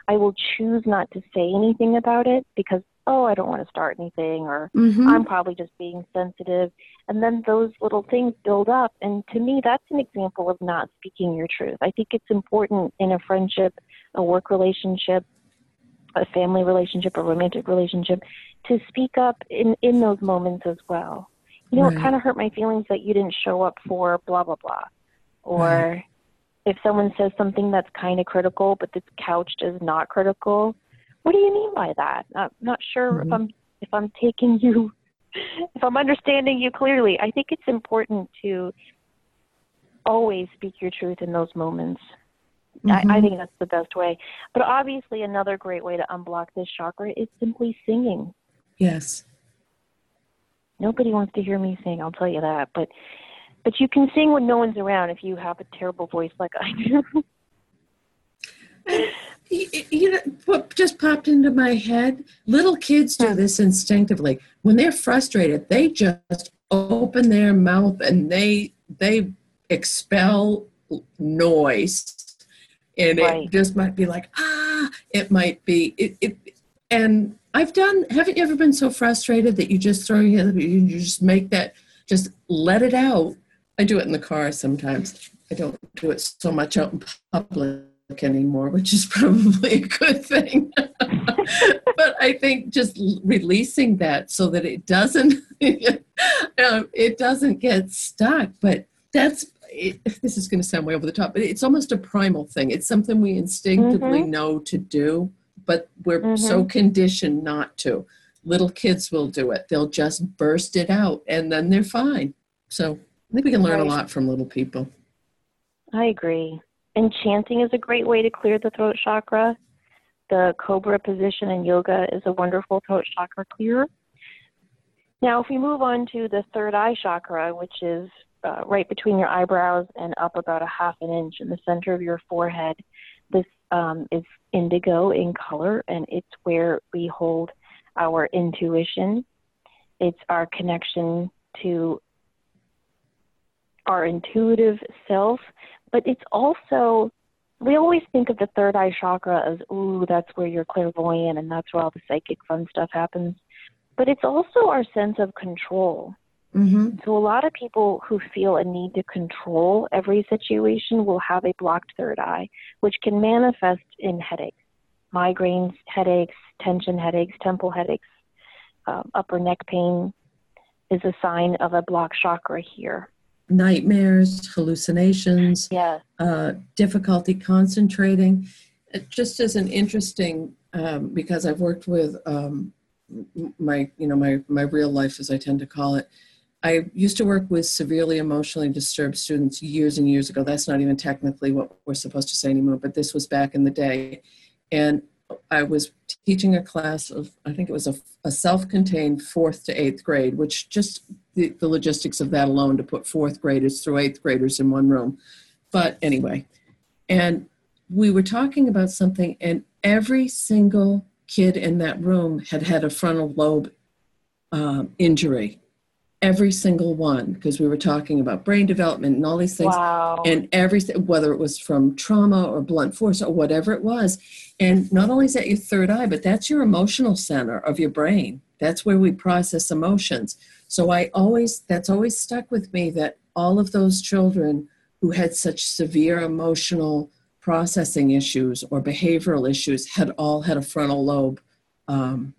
I will choose not to say anything about it because oh, I don't want to start anything or Mhm. I'm probably just being sensitive. And then those little things build up. And to me, that's an example of not speaking your truth. I think it's important in a friendship, a work relationship, a family relationship, a romantic relationship, to speak up in, in those moments as well. You know, it kind of hurt my feelings that you didn't show up for blah, blah, blah. Or Right. if someone says something that's kind of critical, but it's couched as not critical, what do you mean by that? I'm not sure if Mhm. I'm if I'm taking you if I'm understanding you clearly. I think it's important to always speak your truth in those moments. I, I Mhm. think that's the best way. But obviously, another great way to unblock this chakra is simply singing. Yes. Nobody wants to hear me sing, I'll tell you that. But but you can sing when no one's around if you have a terrible voice like I do. Y- You know, what just popped into my head? Little kids do this instinctively. When they're frustrated, they just open their mouth and they they expel noise. And Right. it just might be like, ah, it might be it, it and I've done haven't you ever been so frustrated that you just throw your you just make that just let it out. I do it in the car sometimes. I don't do it so much out in public anymore, which is probably a good thing. but I think just releasing that so that it doesn't um, it doesn't get stuck. But that's it, this is going to sound way over the top, but it's almost a primal thing. It's something we instinctively mm-hmm. know to do, but we're so mm-hmm. conditioned not to. Little kids will do it; they'll just burst it out, and then they're fine. So I think we can learn a lot from little people. I agree. And chanting is a great way to clear the throat chakra. The cobra position in yoga is a wonderful throat chakra clearer. Now, if we move on to the third eye chakra, which is uh, right between your eyebrows and up about a half an inch in the center of your forehead, this um, is indigo in color, and it's where we hold our intuition. It's our connection to our intuitive self, but it's also we always think of the third eye chakra as ooh, that's where you're clairvoyant and that's where all the psychic fun stuff happens. But it's also our sense of control. Mm-hmm. So a lot of people who feel a need to control every situation will have a blocked third eye, which can manifest in headaches, migraines, headaches, tension headaches, temple headaches, um, upper neck pain is a sign of a blocked chakra here. Nightmares, hallucinations, Yes. uh, difficulty concentrating. It just as an interesting, um, because I've worked with um, my, you know, my my real life, as I tend to call it. I used to work with severely emotionally disturbed students years and years ago. That's not even technically what we're supposed to say anymore, but this was back in the day. And I was teaching a class of, I think it was a, a self contained fourth to eighth grade, which just the, the logistics of that alone to put fourth graders through eighth graders in one room. But anyway, and we were talking about something, and every single kid in that room had had a frontal lobe um, injury. Every single one, because we were talking about brain development and all these things. Wow. and everything whether it was from trauma or blunt force or whatever it was. And not only is that your third eye but that's your emotional center of your brain. That's where we process emotions. So i always that's always stuck with me that all of those children who had such severe emotional processing issues or behavioral issues had all had a frontal lobe um,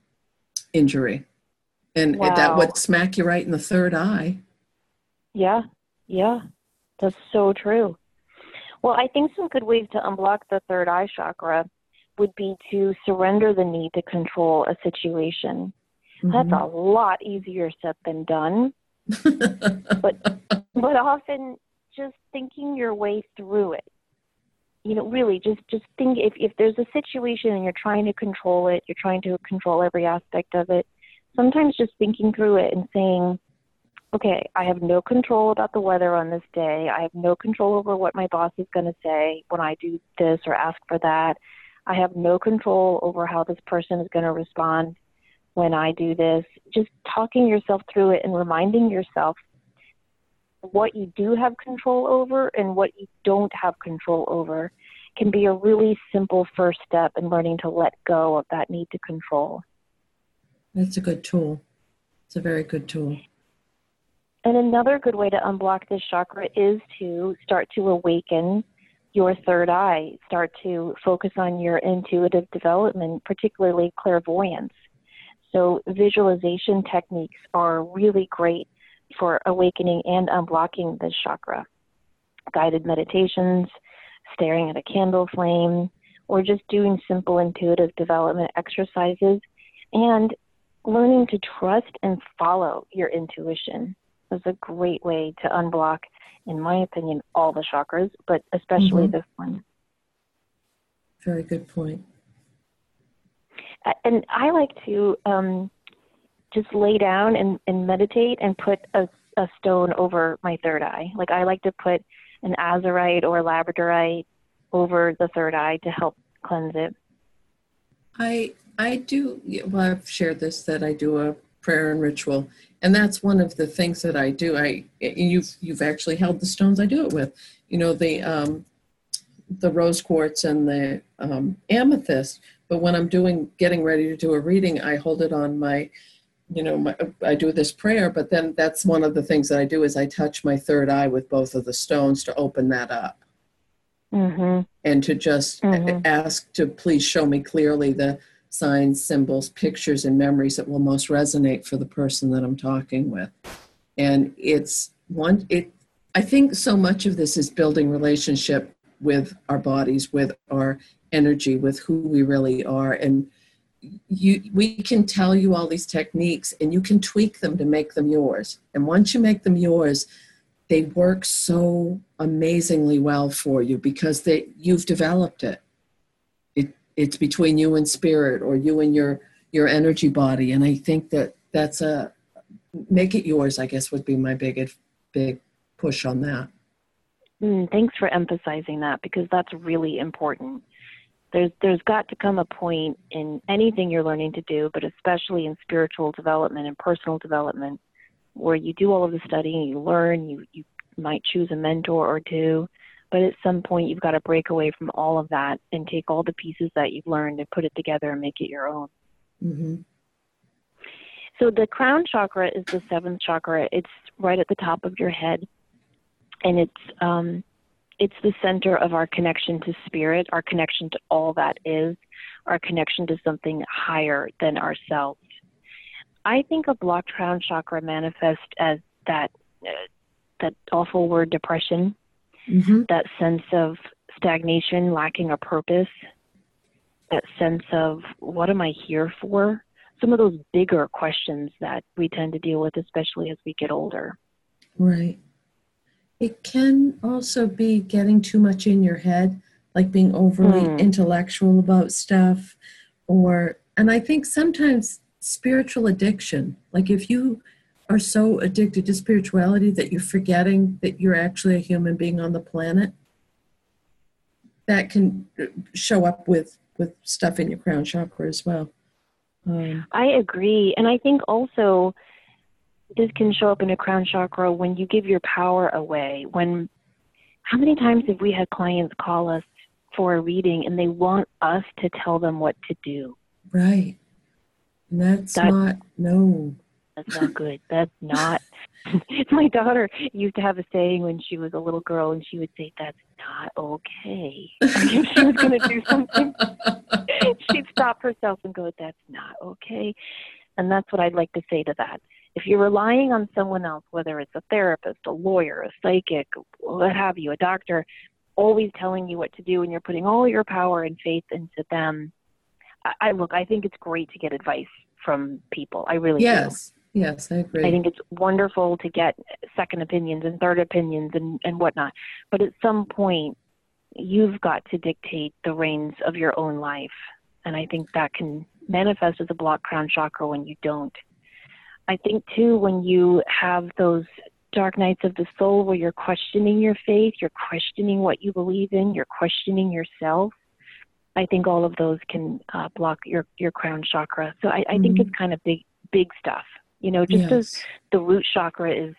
injury and that would smack you right in the third eye Yeah, yeah, that's so true. Well, I think some good ways to unblock the third eye chakra would be to surrender the need to control a situation. That's Mhm. a lot easier said than done, but but often just thinking your way through it. You know, really just just think if if there's a situation and you're trying to control it, you're trying to control every aspect of it. Sometimes just thinking through it and saying, okay, I have no control about the weather on this day. I have no control over what my boss is going to say when I do this or ask for that. I have no control over how this person is going to respond when I do this. Just talking yourself through it and reminding yourself what you do have control over and what you don't have control over can be a really simple first step in learning to let go of that need to control. That's a good tool. It's a very good tool. And another good way to unblock this chakra is to start to awaken your third eye, start to focus on your intuitive development, particularly clairvoyance. So, visualization techniques are really great for awakening and unblocking this chakra. Guided meditations, staring at a candle flame, or just doing simple intuitive development exercises, and learning to trust and follow your intuition is a great way to unblock, in my opinion, all the chakras, but especially mm-hmm. this one. Very good point. And I like to um, just lay down and, and meditate and put a, a stone over my third eye. Like I like to put an azurite or labradorite over the third eye to help cleanse it. I I do. Well, I've shared this that I do a prayer and ritual, and that's one of the things that I do. I you've you've actually held the stones I do it with. You know the um, the rose quartz and the um, amethyst. But when I'm doing getting ready to do a reading, I hold it on my you know my, i do this prayer but then that's one of the things that i do is i touch my third eye with both of the stones to open that up mm-hmm. and to just mm-hmm. ask to please show me clearly the signs, symbols, pictures, and memories that will most resonate for the person that I'm talking with. And it's one, it, I think so much of this is building relationship with our bodies, with our energy, with who we really are. And you, we can tell you all these techniques and you can tweak them to make them yours. And once you make them yours, they work so amazingly well for you because they, you've developed it. It it's between you and spirit or you and your your energy body. And i think that that's a make it yours i guess would be my big big push on that. Mm, thanks for emphasizing that because that's really important. There's there's got to come a point in anything you're learning to do but especially in spiritual development and personal development where you do all of the studying you learn you you might choose a mentor or two but at some point, you've got to break away from all of that and take all the pieces that you've learned and put it together and make it your own. Mm-hmm. So the crown chakra is the seventh chakra. It's right at the top of your head, and it's um, it's the center of our connection to spirit, our connection to all that is, our connection to something higher than ourselves. I think a blocked crown chakra manifests as that uh, that awful word depression mm-hmm. that sense of stagnation, lacking a purpose, that sense of what am I here for? Some of those bigger questions that we tend to deal with, especially as we get older. Right. It can also be getting too much in your head, like being overly mm. intellectual about stuff, or, and I think sometimes spiritual addiction, like if you are so addicted to spirituality that you're forgetting that you're actually a human being on the planet that can show up with with stuff in your crown chakra as well. Um, i agree. And i think also this can show up in a crown chakra when you give your power away when how many times have we had clients call us for a reading and they want us to tell them what to do? Right and that's that, not no that's not good. That's not. My daughter used to have a saying when she was a little girl, and she would say, "That's not okay." if she was going to do something, she'd stop herself and go, "That's not okay." And that's what I'd like to say to that. If you're relying on someone else, whether it's a therapist, a lawyer, a psychic, what have you, a doctor, always telling you what to do, and you're putting all your power and faith into them, I, I look. I think it's great to get advice from people. I really yes. do. Yes, I agree. I think it's wonderful to get second opinions and third opinions and, and whatnot. But at some point, you've got to dictate the reins of your own life. And I think that can manifest as a block crown chakra when you don't. I think too when you have those dark nights of the soul where you're questioning your faith, you're questioning what you believe in, you're questioning yourself. I think all of those can uh, block your your crown chakra. So I, I mm-hmm. think it's kind of big big stuff. You know, just yes. as the root chakra is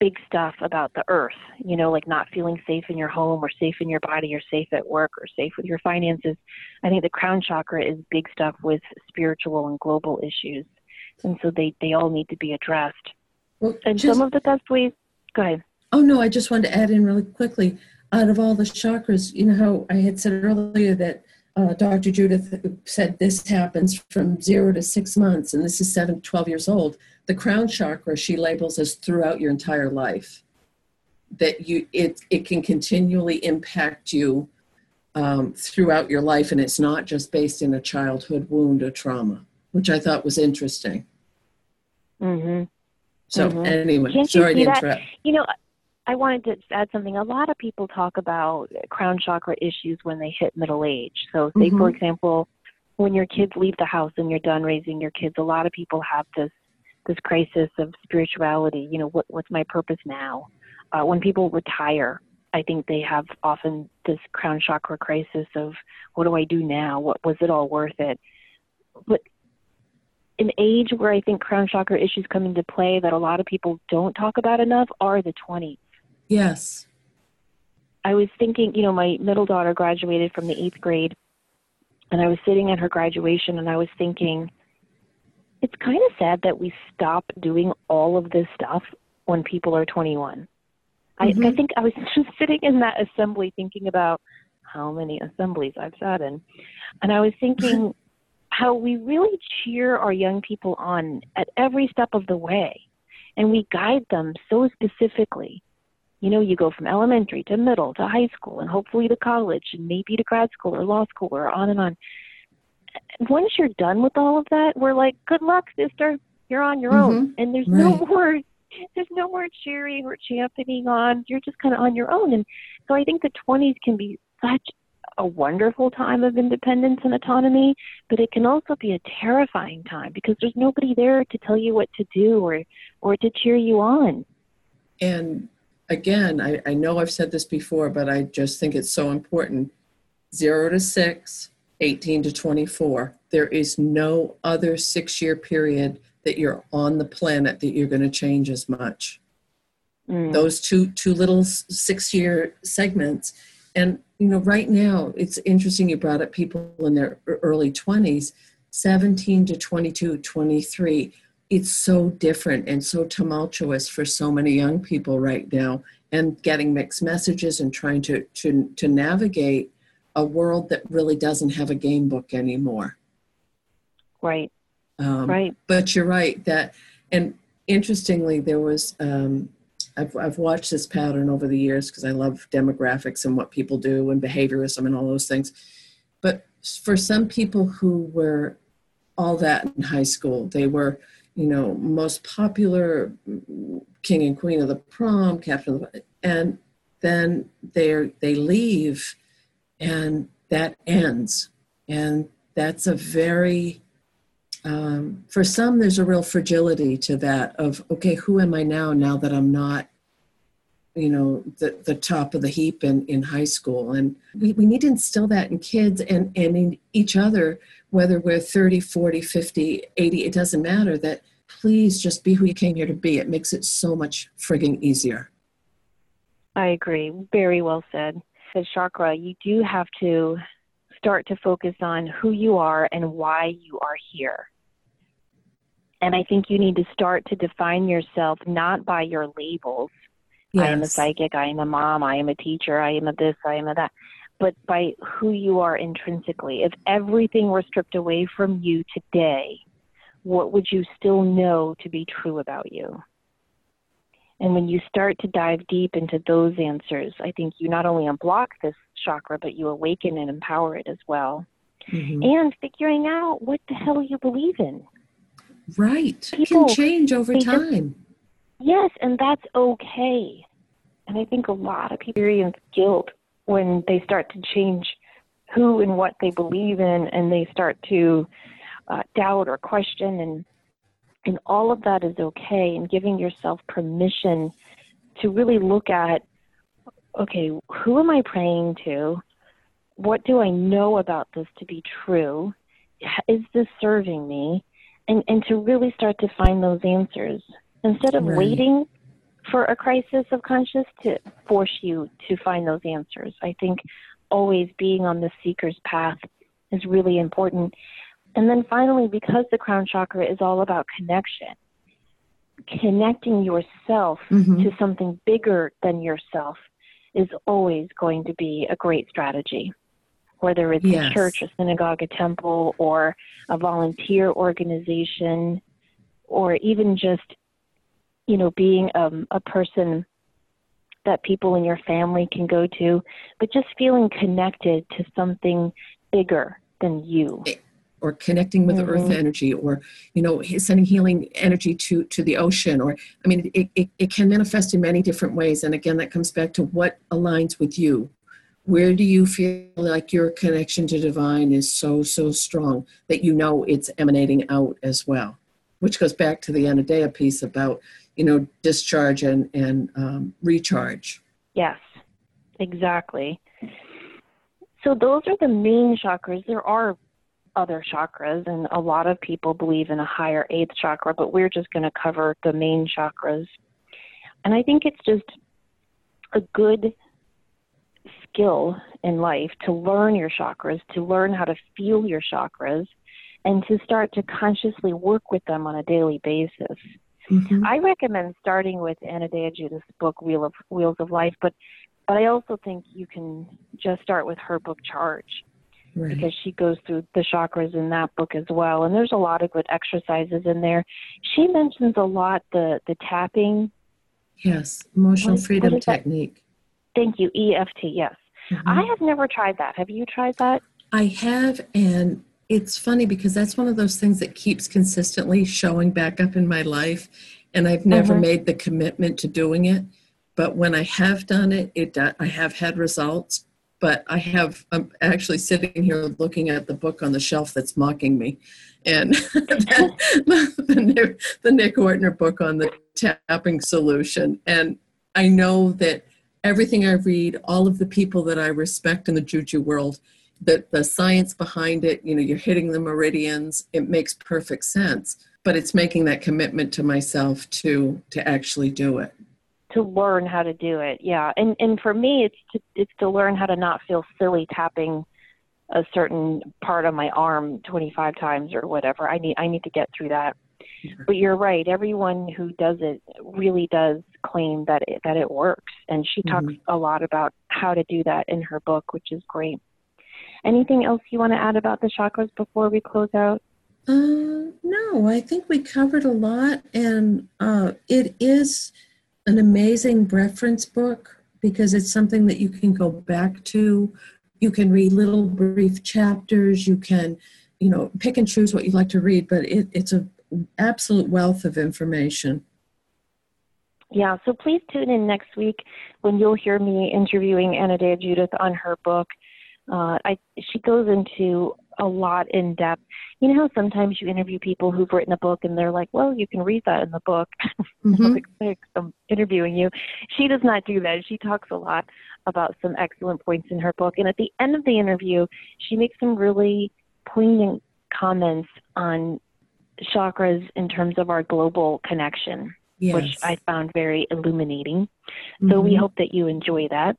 big stuff about the earth, you know, like not feeling safe in your home or safe in your body or safe at work or safe with your finances. I think the crown chakra is big stuff with spiritual and global issues. And so they, they all need to be addressed. Well, and just, some of the best ways, go ahead. Oh, no, I just wanted to add in really quickly. Out of all the chakras, you know how I had said earlier that uh, Dr. Judith said this happens from zero to six months, and this is seven, to 12 years old. The crown chakra she labels as throughout your entire life. That you it it can continually impact you um, throughout your life, and it's not just based in a childhood wound or trauma, which I thought was interesting. Mm-hmm. So mm-hmm. anyway, Can't sorry to interrupt. That? You know, I wanted to add something. A lot of people talk about crown chakra issues when they hit middle age. So, say, mm-hmm. for example, when your kids leave the house and you're done raising your kids, a lot of people have this this crisis of spirituality. You know, what what's my purpose now? Uh, when people retire, I think they have often this crown chakra crisis of what do I do now? What was it all worth it? But an age where I think crown chakra issues come into play that a lot of people don't talk about enough are the 20s. Yes. I was thinking, you know, my middle daughter graduated from the eighth grade, and I was sitting at her graduation and I was thinking, it's kind of sad that we stop doing all of this stuff when people are 21. Mm-hmm. I, I think I was just sitting in that assembly thinking about how many assemblies I've sat in. And I was thinking how we really cheer our young people on at every step of the way. And we guide them so specifically you know, you go from elementary to middle to high school and hopefully to college and maybe to grad school or law school or on and on. Once you're done with all of that, we're like, good luck, sister. You're on your mm-hmm. own. And there's right. no more there's no more cheering or championing on. You're just kind of on your own. And so I think the 20s can be such a wonderful time of independence and autonomy, but it can also be a terrifying time because there's nobody there to tell you what to do or or to cheer you on. And again, I, I know I've said this before, but I just think it's so important. Zero to six, 18 to 24. There is no other six year period that you're on the planet that you're going to change as much. Mm. Those two two little six year segments, and you know, right now it's interesting. You brought up people in their early 20s, 17 to 22, 23 it's so different and so tumultuous for so many young people right now and getting mixed messages and trying to to, to navigate a world that really doesn't have a game book anymore. Right. Um, right. but you're right that and interestingly there was um, I've, I've watched this pattern over the years because i love demographics and what people do and behaviorism and all those things. But for some people who were all that in high school they were you know, most popular king and queen of the prom, captain of the, and then they they leave, and that ends, and that's a very um, for some there's a real fragility to that of okay who am i now now that i'm not you know the, the top of the heap in, in high school. And we, we need to instill that in kids and, and in each other whether we're 30 40 50 80 it doesn't matter that please just be who you came here to be. It makes it so much frigging easier. I agree. Very well said. Said chakra you do have to start to focus on who you are and why you are here. And i think you need to start to define yourself not by your labels yes. i am a psychic i am a mom i am a teacher i am a this i am a that but by who you are intrinsically. If everything were stripped away from you today, what would you still know to be true about you? And when you start to dive deep into those answers, I think you not only unblock this chakra, but you awaken and empower it as well. Mm-hmm. And figuring out what the hell you believe in. Right. People, it can change over time. Just, yes, and that's okay. And I think a lot of people experience guilt when they start to change who and what they believe in and they start to uh, doubt or question and And all of that is okay, and giving yourself permission to really look at okay, who am I praying to? What do I know about this to be true? Is this serving me? And, and to really start to find those answers instead of right. waiting for a crisis of conscience to force you to find those answers. I think always being on the seeker's path is really important. And then finally, because the crown chakra is all about connection, connecting yourself mm-hmm. to something bigger than yourself is always going to be a great strategy. Whether it's yes. a church, a synagogue, a temple, or a volunteer organization, or even just, you know, being um, a person that people in your family can go to, but just feeling connected to something bigger than you. Or connecting with mm-hmm. the earth energy, or you know, sending healing energy to to the ocean, or I mean, it, it, it can manifest in many different ways. And again, that comes back to what aligns with you. Where do you feel like your connection to divine is so so strong that you know it's emanating out as well? Which goes back to the Anodea piece about you know discharge and and um, recharge. Yes, exactly. So those are the main chakras. There are other chakras, and a lot of people believe in a higher eighth chakra, but we're just going to cover the main chakras. And I think it's just a good skill in life to learn your chakras, to learn how to feel your chakras, and to start to consciously work with them on a daily basis. Mm-hmm. I recommend starting with Anodea Judith's book, Wheel of Wheels of Life, but but I also think you can just start with her book Charge. Right. Because she goes through the chakras in that book as well, and there's a lot of good exercises in there. She mentions a lot the the tapping. Yes, emotional what, freedom what technique. That? Thank you, EFT. Yes, mm-hmm. I have never tried that. Have you tried that? I have, and it's funny because that's one of those things that keeps consistently showing back up in my life, and I've never mm-hmm. made the commitment to doing it but when I have done it, it I have had results. But I have I'm actually sitting here looking at the book on the shelf that's mocking me, and the, the, Nick, the Nick Ortner book on the tapping solution. And I know that everything I read, all of the people that I respect in the juju world, that the science behind it, you know, you're hitting the meridians, it makes perfect sense. But it's making that commitment to myself to to actually do it to learn how to do it. Yeah, and and for me, it's to it's to learn how to not feel silly tapping a certain part of my arm 25 times or whatever. I need I need to get through that. But you're right. Everyone who does it really does claim that it, that it works, and she talks mm-hmm. a lot about how to do that in her book, which is great. Anything else you want to add about the chakras before we close out? Uh, no, I think we covered a lot, and uh, it is an amazing reference book because it's something that you can go back to. You can read little brief chapters. You can, you know, pick and choose what you like to read, but it, it's an absolute wealth of information. Yeah, so please tune in next week when you'll hear me interviewing Anodea Judith on her book. Uh, I, she goes into a lot in depth. You know how sometimes you interview people who've written a book and they're like, well, you can read that in the book. Mm-hmm. I'm interviewing you. She does not do that. She talks a lot about some excellent points in her book. And at the end of the interview, she makes some really poignant comments on chakras in terms of our global connection, yes. which I found very illuminating. So mm-hmm. we hope that you enjoy that.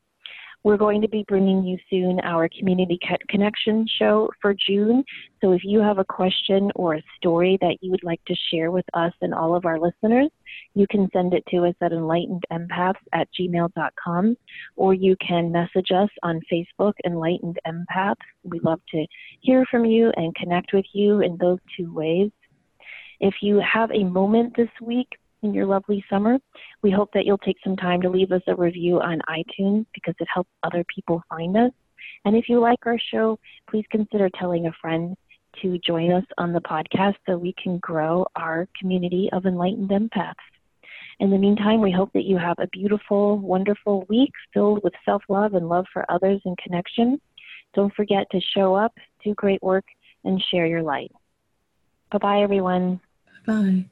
We're going to be bringing you soon our Community Connection show for June. So if you have a question or a story that you would like to share with us and all of our listeners, you can send it to us at enlightenedempaths at gmail.com or you can message us on Facebook, Enlightened Empaths. We love to hear from you and connect with you in those two ways. If you have a moment this week, in your lovely summer. We hope that you'll take some time to leave us a review on iTunes because it helps other people find us. And if you like our show, please consider telling a friend to join us on the podcast so we can grow our community of enlightened empaths. In the meantime, we hope that you have a beautiful, wonderful week filled with self love and love for others and connection. Don't forget to show up, do great work, and share your light. Bye bye, everyone. Bye.